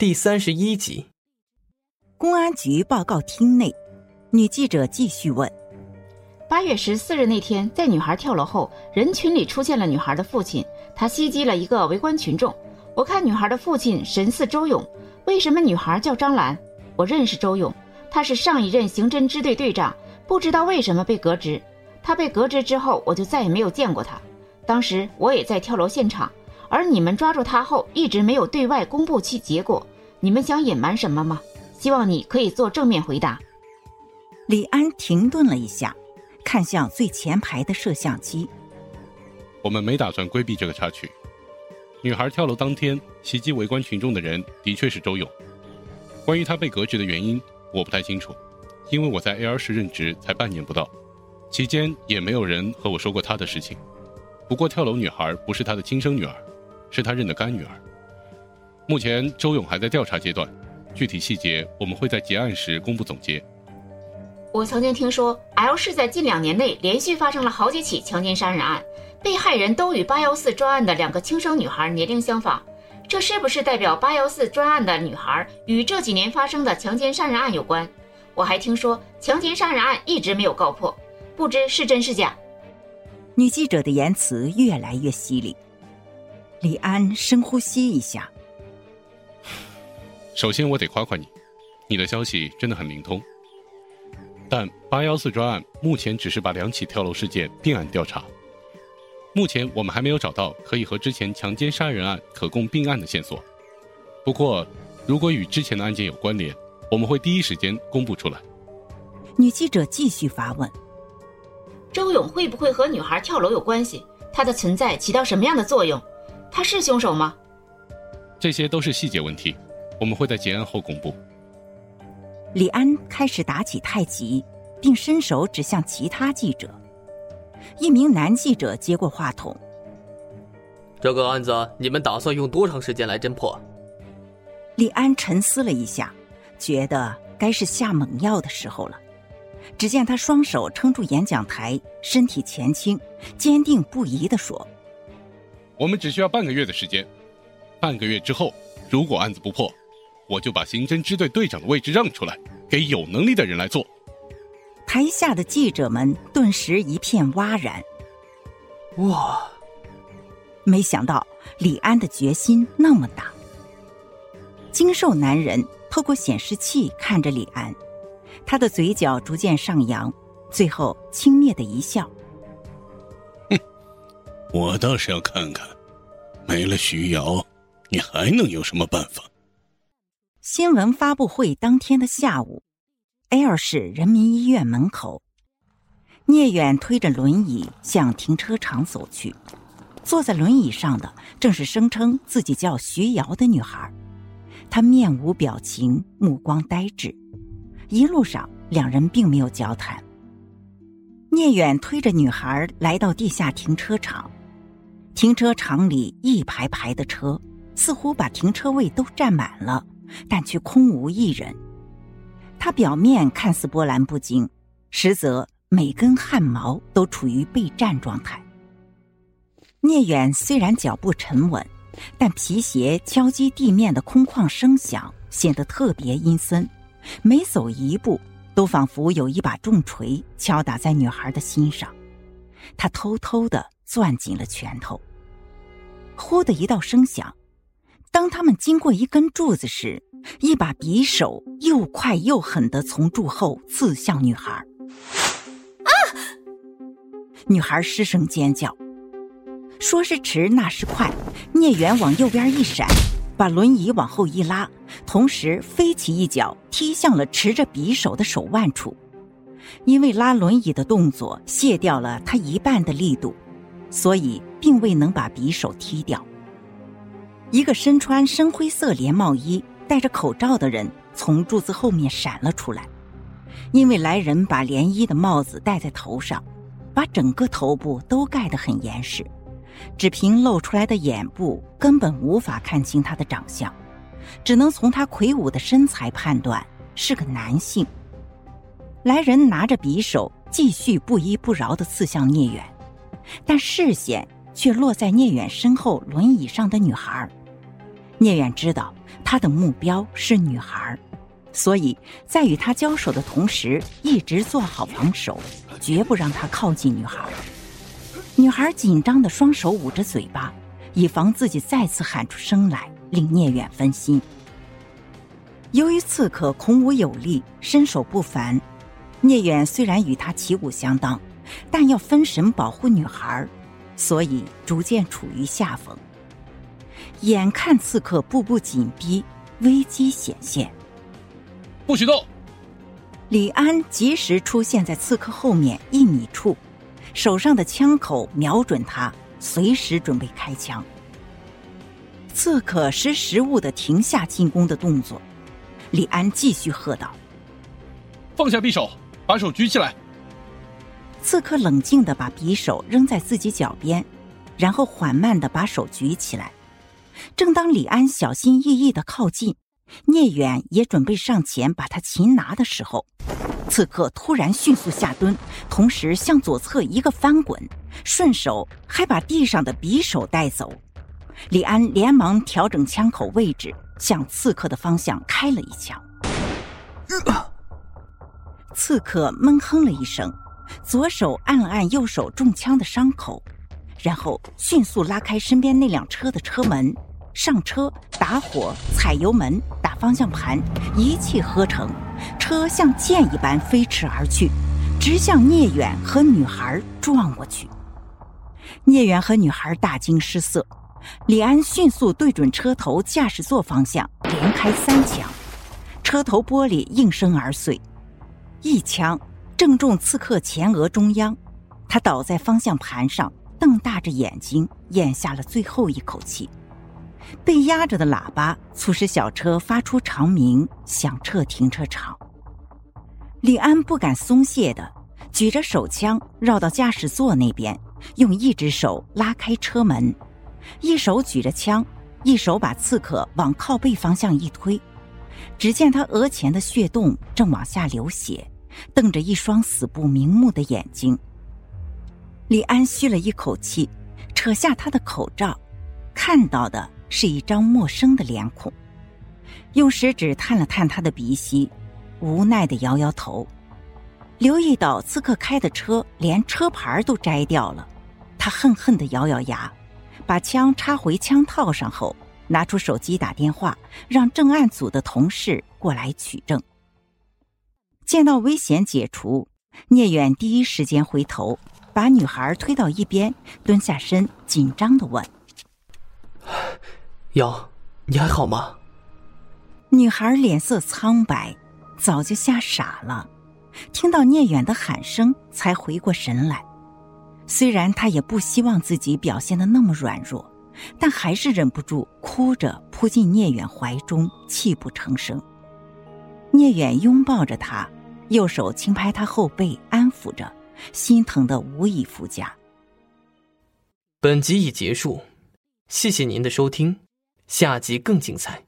第三十一集，公安局报告厅内，女记者继续问：八月十四日那天，在女孩跳楼后，人群里出现了女孩的父亲，他袭击了一个围观群众。我看女孩的父亲神似周勇，为什么女孩叫张兰？我认识周勇，他是上一任刑侦支队队长，不知道为什么被革职。他被革职之后，我就再也没有见过他。当时我也在跳楼现场。而你们抓住他后，一直没有对外公布其结果，你们想隐瞒什么吗？希望你可以做正面回答。李安停顿了一下，看向最前排的摄像机。我们没打算规避这个插曲。女孩跳楼当天袭击围观群众的人的确是周勇。关于他被革职的原因，我不太清楚，因为我在 A R 市任职才半年不到，期间也没有人和我说过他的事情。不过跳楼女孩不是他的亲生女儿。是他认的干女儿。目前周勇还在调查阶段，具体细节我们会在结案时公布总结。我曾经听说，L 市在近两年内连续发生了好几起强奸杀人案，被害人都与八幺四专案的两个轻生女孩年龄相仿，这是不是代表八幺四专案的女孩与这几年发生的强奸杀人案有关？我还听说强奸杀人案一直没有告破，不知是真是假。女记者的言辞越来越犀利。李安深呼吸一下。首先，我得夸夸你，你的消息真的很灵通。但八幺四专案目前只是把两起跳楼事件并案调查，目前我们还没有找到可以和之前强奸杀人案可供并案的线索。不过，如果与之前的案件有关联，我们会第一时间公布出来。女记者继续发问：周勇会不会和女孩跳楼有关系？他的存在起到什么样的作用？他是凶手吗？这些都是细节问题，我们会在结案后公布。李安开始打起太极，并伸手指向其他记者。一名男记者接过话筒：“这个案子你们打算用多长时间来侦破？”李安沉思了一下，觉得该是下猛药的时候了。只见他双手撑住演讲台，身体前倾，坚定不移地说。我们只需要半个月的时间，半个月之后，如果案子不破，我就把刑侦支队队长的位置让出来，给有能力的人来做。台下的记者们顿时一片哗然。哇！没想到李安的决心那么大。精瘦男人透过显示器看着李安，他的嘴角逐渐上扬，最后轻蔑的一笑。哼我倒是要看看，没了徐瑶，你还能有什么办法？新闻发布会当天的下午，L 市人民医院门口，聂远推着轮椅向停车场走去。坐在轮椅上的正是声称自己叫徐瑶的女孩，她面无表情，目光呆滞。一路上，两人并没有交谈。聂远推着女孩来到地下停车场。停车场里一排排的车，似乎把停车位都占满了，但却空无一人。他表面看似波澜不惊，实则每根汗毛都处于备战状态。聂远虽然脚步沉稳，但皮鞋敲击地面的空旷声响显得特别阴森，每走一步都仿佛有一把重锤敲打在女孩的心上。他偷偷的攥紧了拳头。呼的一道声响，当他们经过一根柱子时，一把匕首又快又狠的从柱后刺向女孩。啊！女孩失声尖叫。说时迟，那时快，聂远往右边一闪，把轮椅往后一拉，同时飞起一脚踢向了持着匕首的手腕处。因为拉轮椅的动作卸掉了他一半的力度。所以，并未能把匕首踢掉。一个身穿深灰色连帽衣、戴着口罩的人从柱子后面闪了出来。因为来人把连衣的帽子戴在头上，把整个头部都盖得很严实，只凭露出来的眼部根本无法看清他的长相，只能从他魁梧的身材判断是个男性。来人拿着匕首，继续不依不饶地刺向聂远。但视线却落在聂远身后轮椅上的女孩聂远知道他的目标是女孩，所以在与他交手的同时，一直做好防守，绝不让他靠近女孩。女孩紧张的双手捂着嘴巴，以防自己再次喊出声来，令聂远分心。由于刺客孔武有力，身手不凡，聂远虽然与他旗鼓相当，但要分神保护女孩，所以逐渐处于下风。眼看刺客步步紧逼，危机显现。不许动！李安及时出现在刺客后面一米处，手上的枪口瞄准他，随时准备开枪。刺客识时务的停下进攻的动作，李安继续喝道：“放下匕首，把手举起来。”刺客冷静的把匕首扔在自己脚边，然后缓慢的把手举起来。正当李安小心翼翼的靠近，聂远也准备上前把他擒拿的时候，刺客突然迅速下蹲，同时向左侧一个翻滚，顺手还把地上的匕首带走。李安连忙调整枪口位置，向刺客的方向开了一枪。刺客闷哼了一声，左手按了按右手中枪的伤口，然后迅速拉开身边那辆车的车门。上车，打火，踩油门，打方向盘，一气呵成，车像箭一般飞驰而去，直向聂远和女孩撞过去。聂远和女孩大惊失色，李安迅速对准车头驾驶座方向，连开三枪，车头玻璃应声而碎，一枪正中刺客前额中央，他倒在方向盘上，瞪大着眼睛，咽下了最后一口气。被压着的喇叭促使小车发出长鸣，响彻停车场。李安不敢松懈的举着手枪绕到驾驶座那边，用一只手拉开车门，一手举着枪，一手把刺客往靠背方向一推。只见他额前的血洞正往下流血，瞪着一双死不瞑目的眼睛。李安吁了一口气，扯下他的口罩，看到的。是一张陌生的脸孔，用食指探了探他的鼻息，无奈的摇摇头。留意到刺客开的车连车牌都摘掉了，他恨恨的咬咬牙，把枪插回枪套上后，拿出手机打电话，让正案组的同事过来取证。见到危险解除，聂远第一时间回头，把女孩推到一边，蹲下身，紧张的问。瑶，你还好吗？女孩脸色苍白，早就吓傻了。听到聂远的喊声，才回过神来。虽然她也不希望自己表现的那么软弱，但还是忍不住哭着扑进聂远怀中，泣不成声。聂远拥抱着她，右手轻拍她后背，安抚着，心疼的无以复加。本集已结束，谢谢您的收听。下集更精彩。